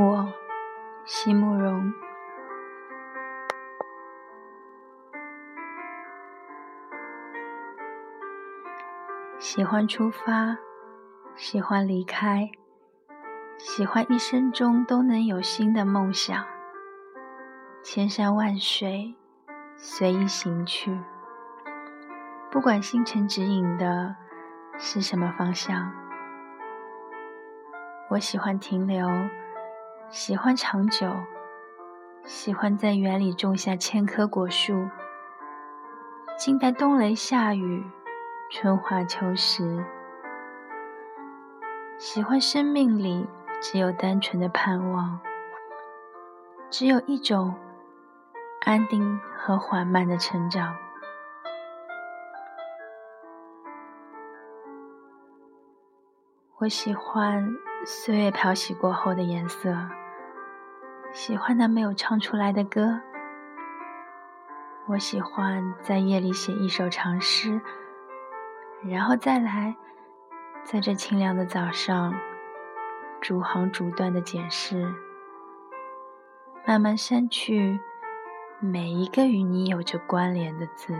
我，席慕容。喜欢出发，喜欢离开，喜欢一生中都能有新的梦想。千山万水，随意行去。不管星辰指引的是什么方向，我喜欢停留，喜欢长久，喜欢在园里种下千棵果树，静待冬雷夏雨。春华秋实，喜欢生命里只有单纯的盼望，只有一种安定和缓慢的成长。我喜欢岁月漂洗过后的颜色，喜欢那没有唱出来的歌。我喜欢在夜里写一首长诗。然后再来，在这清凉的早上，逐行逐段的检视，慢慢删去每一个与你有着关联的字。